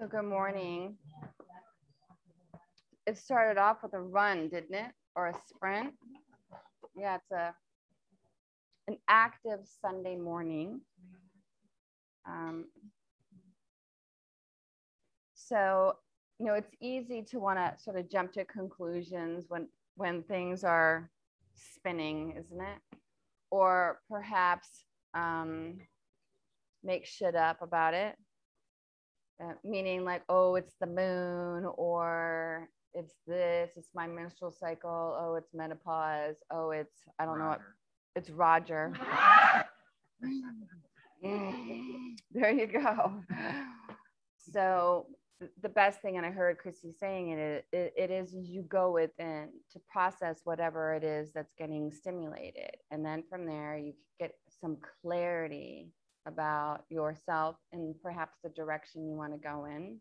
So good morning. It started off with a run, didn't it? Or a sprint? Yeah, it's a an active Sunday morning. Um, so, you know, it's easy to want to sort of jump to conclusions when when things are spinning, isn't it? Or perhaps um, make shit up about it uh, meaning like, oh, it's the moon, or it's this, it's my menstrual cycle, oh, it's menopause, oh, it's, I don't Roger. know what, it's Roger. there you go. So the best thing, and I heard Christy saying it, it, it is you go within to process whatever it is that's getting stimulated. And then from there, you get some clarity about yourself and perhaps the direction you want to go in.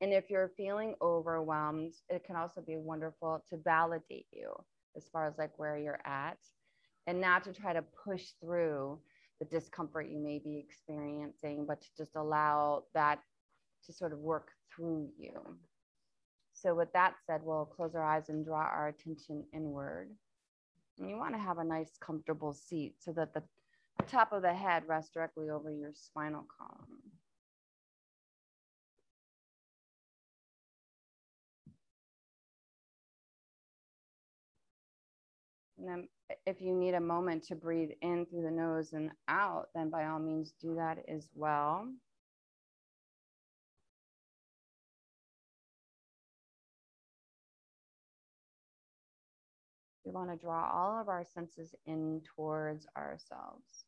And if you're feeling overwhelmed, it can also be wonderful to validate you as far as like where you're at and not to try to push through the discomfort you may be experiencing, but to just allow that to sort of work through you. So, with that said, we'll close our eyes and draw our attention inward. And you want to have a nice, comfortable seat so that the top of the head rests directly over your spinal column. And then if you need a moment to breathe in through the nose and out, then by all means do that as well. We want to draw all of our senses in towards ourselves.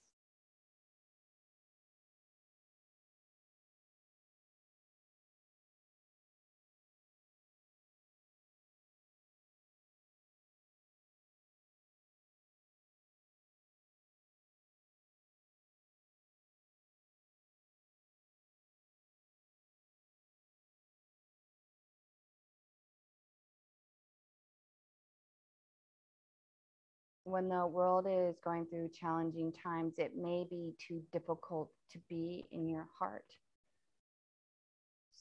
When the world is going through challenging times, it may be too difficult to be in your heart.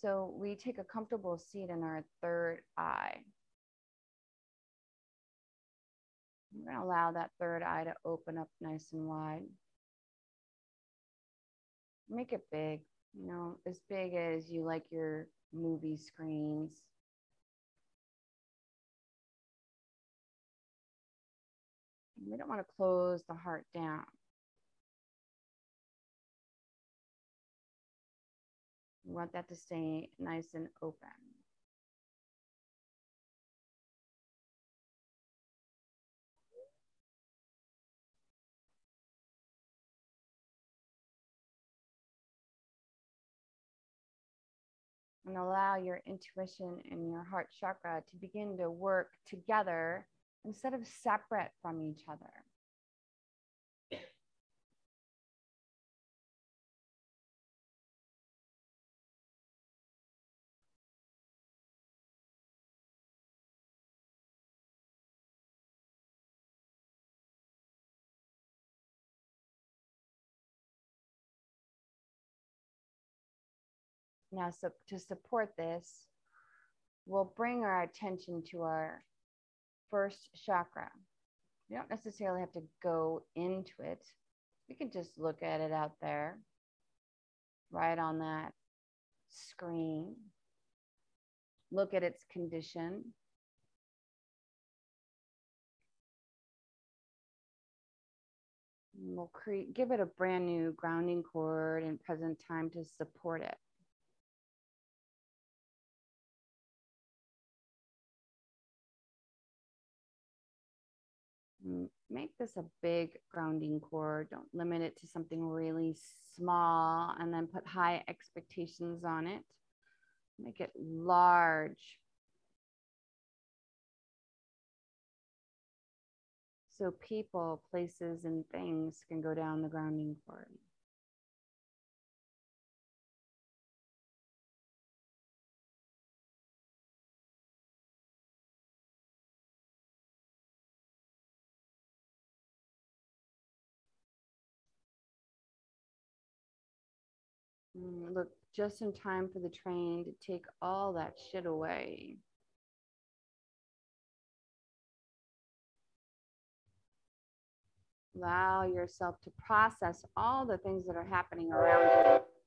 So we take a comfortable seat in our third eye. We're going to allow that third eye to open up nice and wide. Make it big, you know, as big as you like your movie screens We don't want to close the heart down. We want that to stay nice and open. And allow your intuition and your heart chakra to begin to work together instead of separate from each other. Now, so to support this, we'll bring our attention to our first chakra. You don't necessarily have to go into it. You can just look at it out there, right on that screen. Look at its condition. we'll create, give it a brand new grounding cord and present time to support it. Mm. make this a big grounding cord. Don't limit it to something really small and then put high expectations on it. Make it large. So people, places, and things can go down the grounding cord. Mm, look just in time for the train to take all that shit away. Allow yourself to process all the things that are happening around you.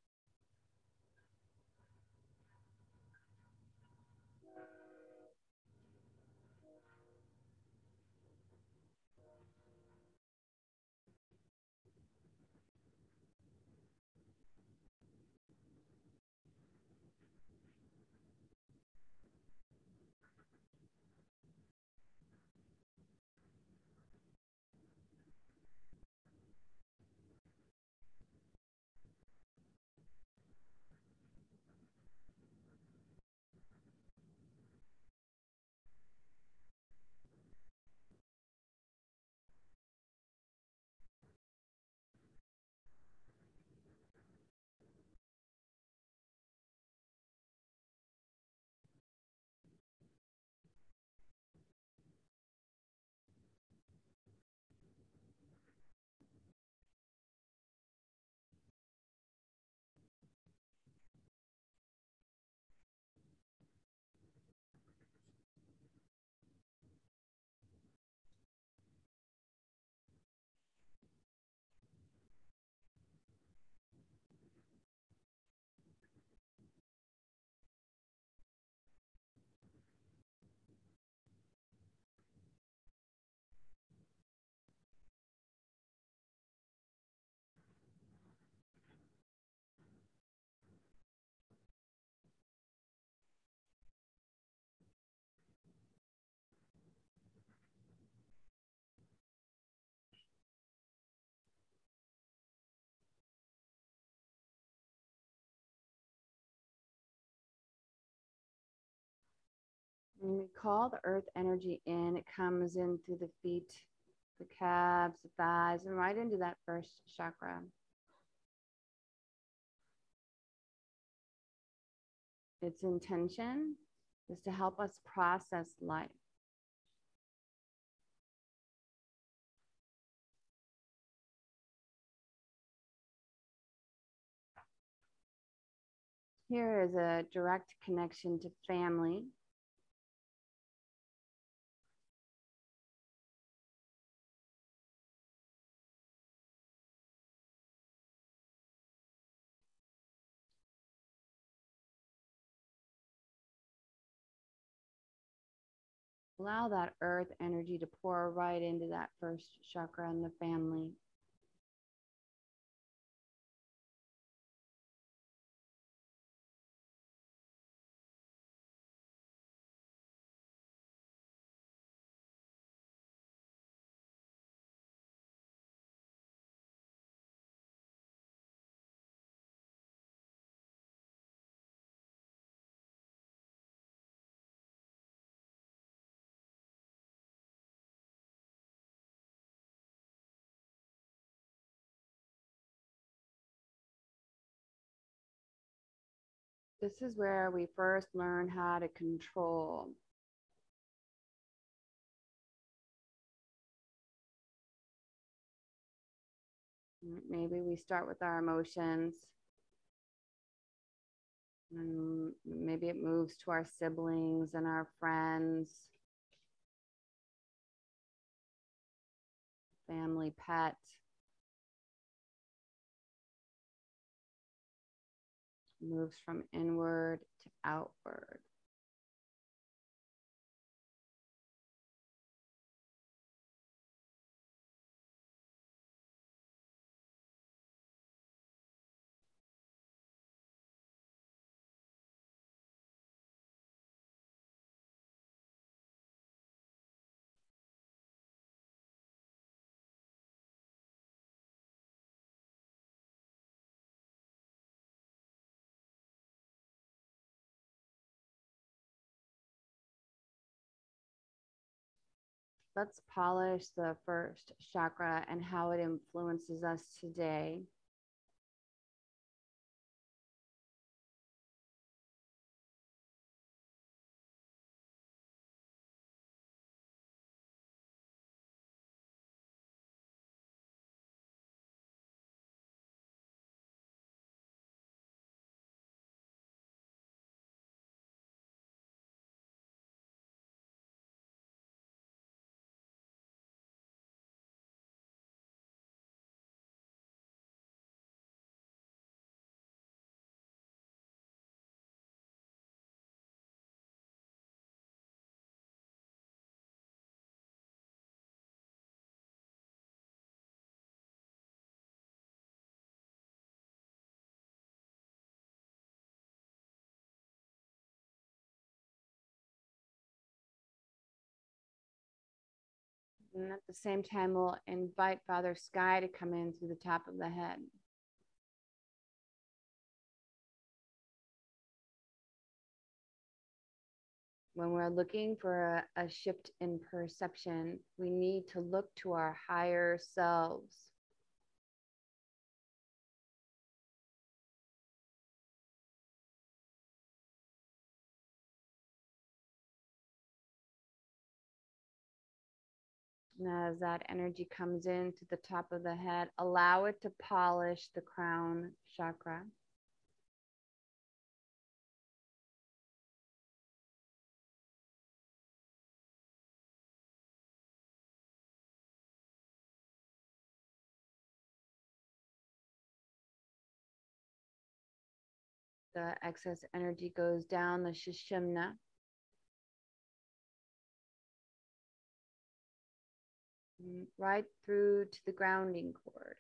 We call the earth energy in, it comes in through the feet, the calves, the thighs, and right into that first chakra. Its intention is to help us process life. Here is a direct connection to family. Allow that earth energy to pour right into that first chakra in the family. This is where we first learn how to control. Maybe we start with our emotions. And maybe it moves to our siblings and our friends, family, pet. Moves from inward to outward. Let's polish the first chakra and how it influences us today. And at the same time, we'll invite Father Sky to come in through the top of the head. When we're looking for a, a shift in perception, we need to look to our higher selves. As that energy comes in to the top of the head, allow it to polish the crown chakra. The excess energy goes down the Sushumna. Right through to the grounding cord,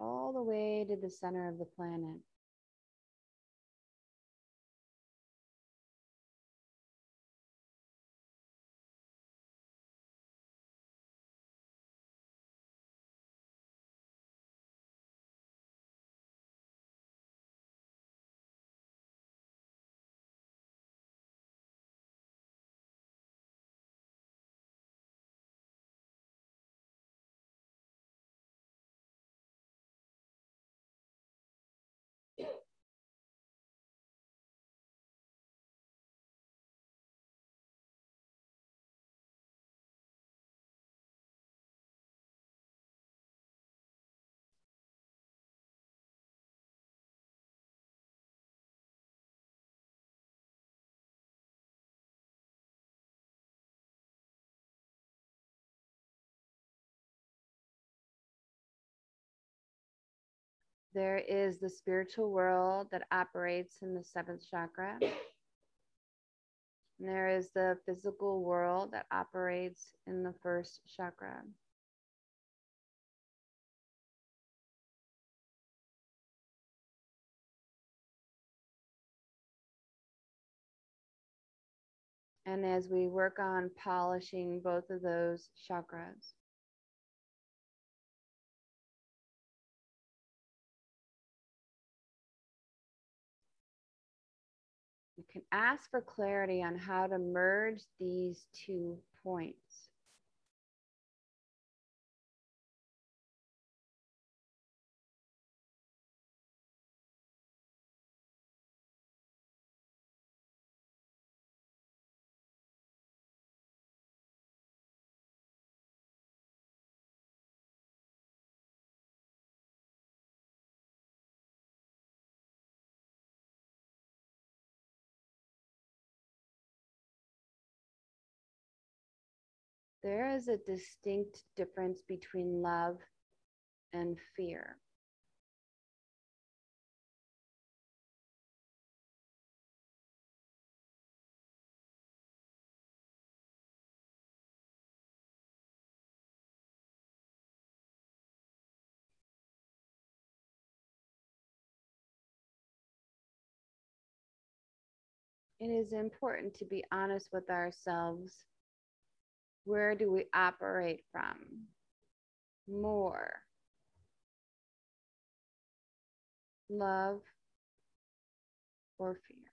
all the way to the center of the planet. There is the spiritual world that operates in the seventh chakra. And there is the physical world that operates in the first chakra. And as we work on polishing both of those chakras, ask for clarity on how to merge these two points. There is a distinct difference between love and fear. It is important to be honest with ourselves where do we operate from more? Love or fear?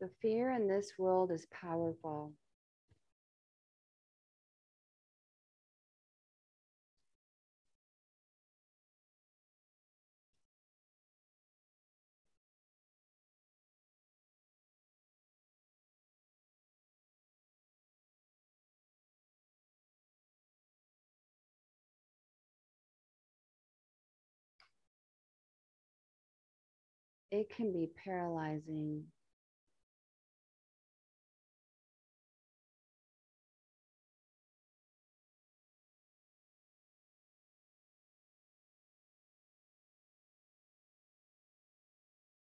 The fear in this world is powerful. It can be paralyzing.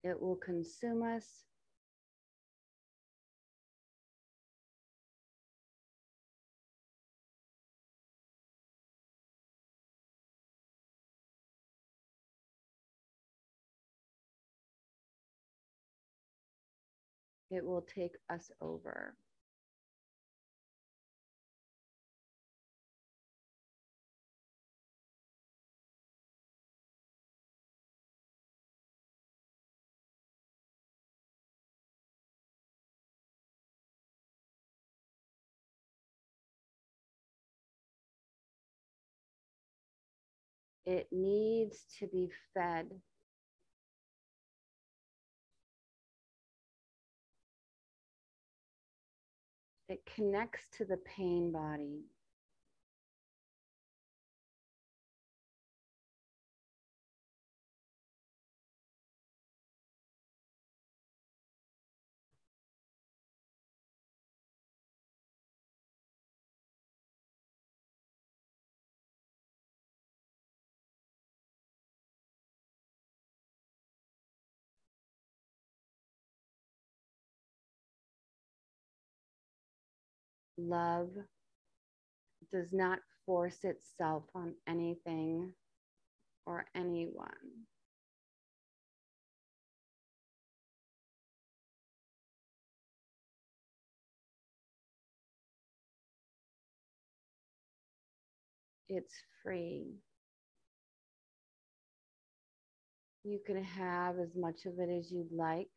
It will consume us. It will take us over. It needs to be fed. It connects to the pain body. Love does not force itself on anything or anyone. It's free. You can have as much of it as you'd like.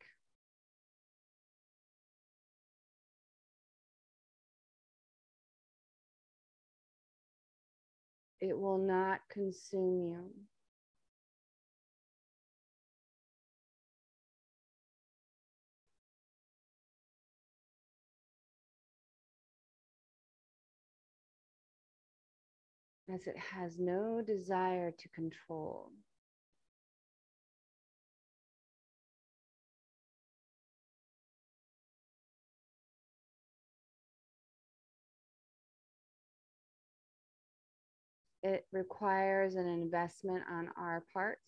It will not consume you. As it has no desire to control. It requires an investment on our part.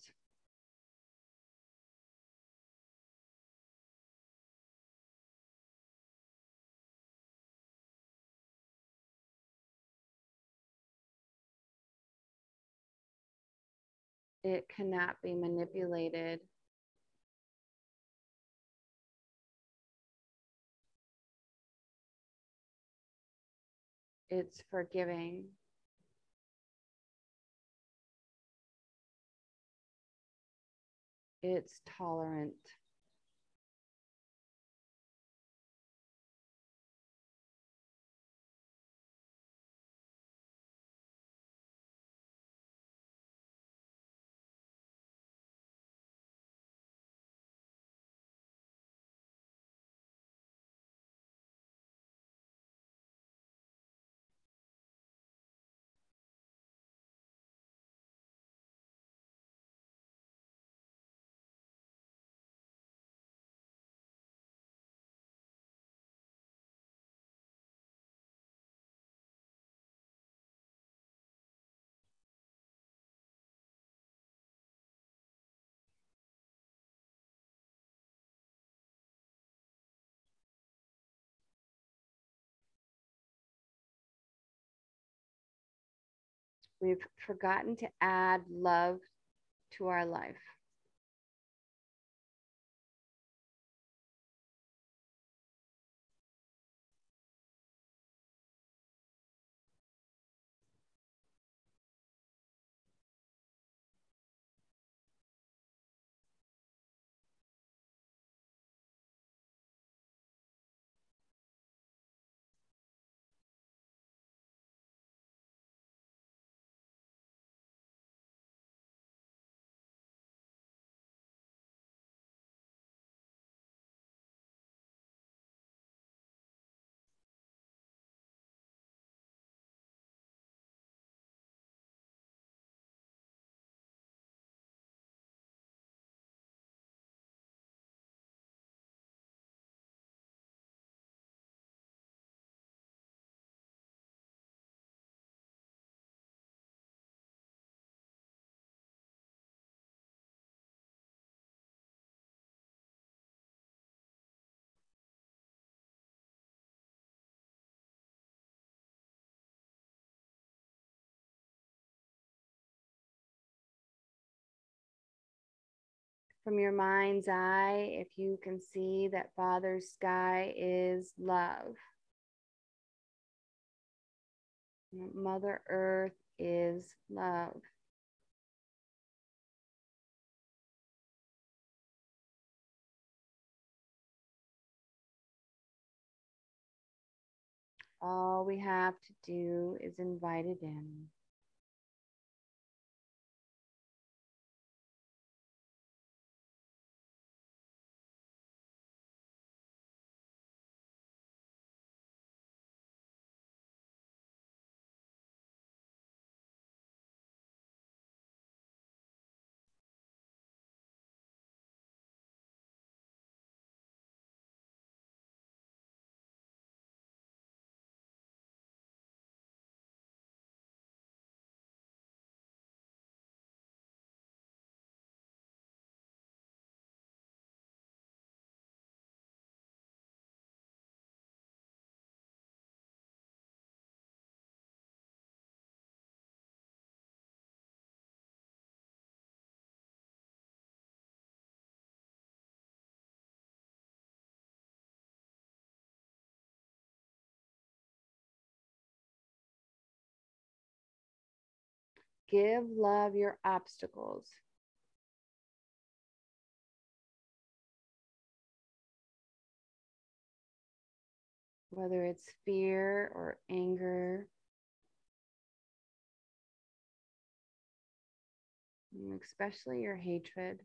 It cannot be manipulated. It's forgiving. It's tolerant. We've forgotten to add love to our life. From your mind's eye if you can see that Father's sky is love. Mother Earth is love. All we have to do is invite it in. Give love your obstacles. Whether it's fear or anger, especially your hatred.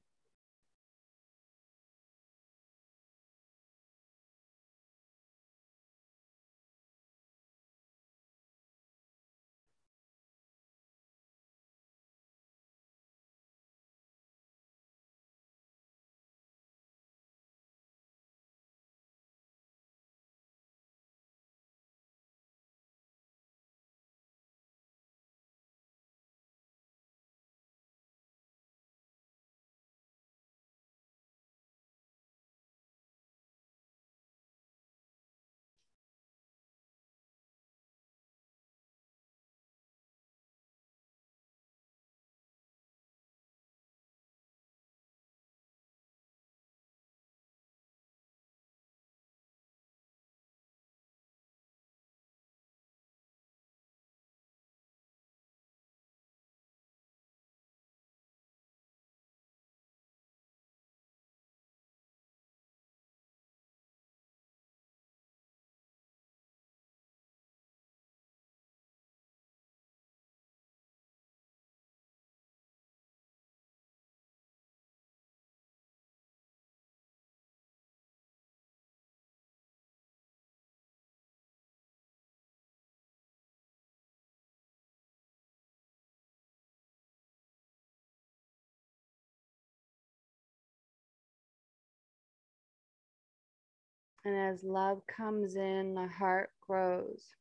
And as love comes in, the heart grows.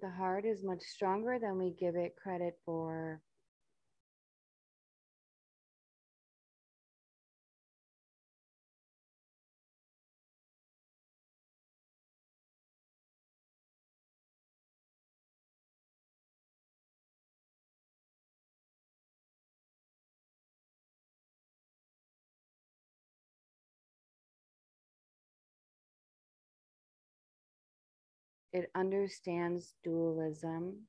The heart is much stronger than we give it credit for. It understands dualism.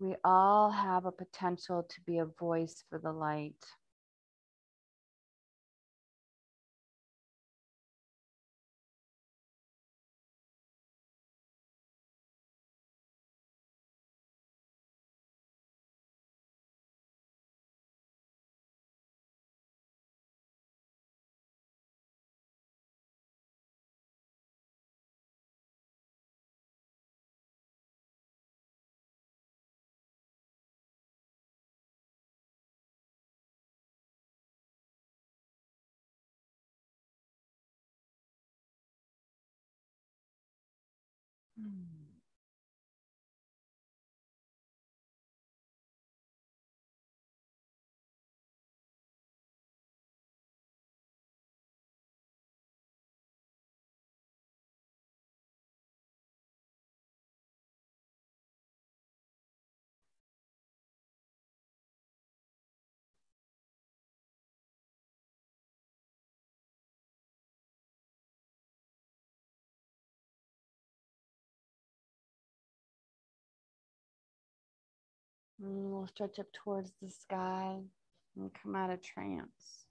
We all have a potential to be a voice for the light. Hmm. And we'll stretch up towards the sky and come out of trance.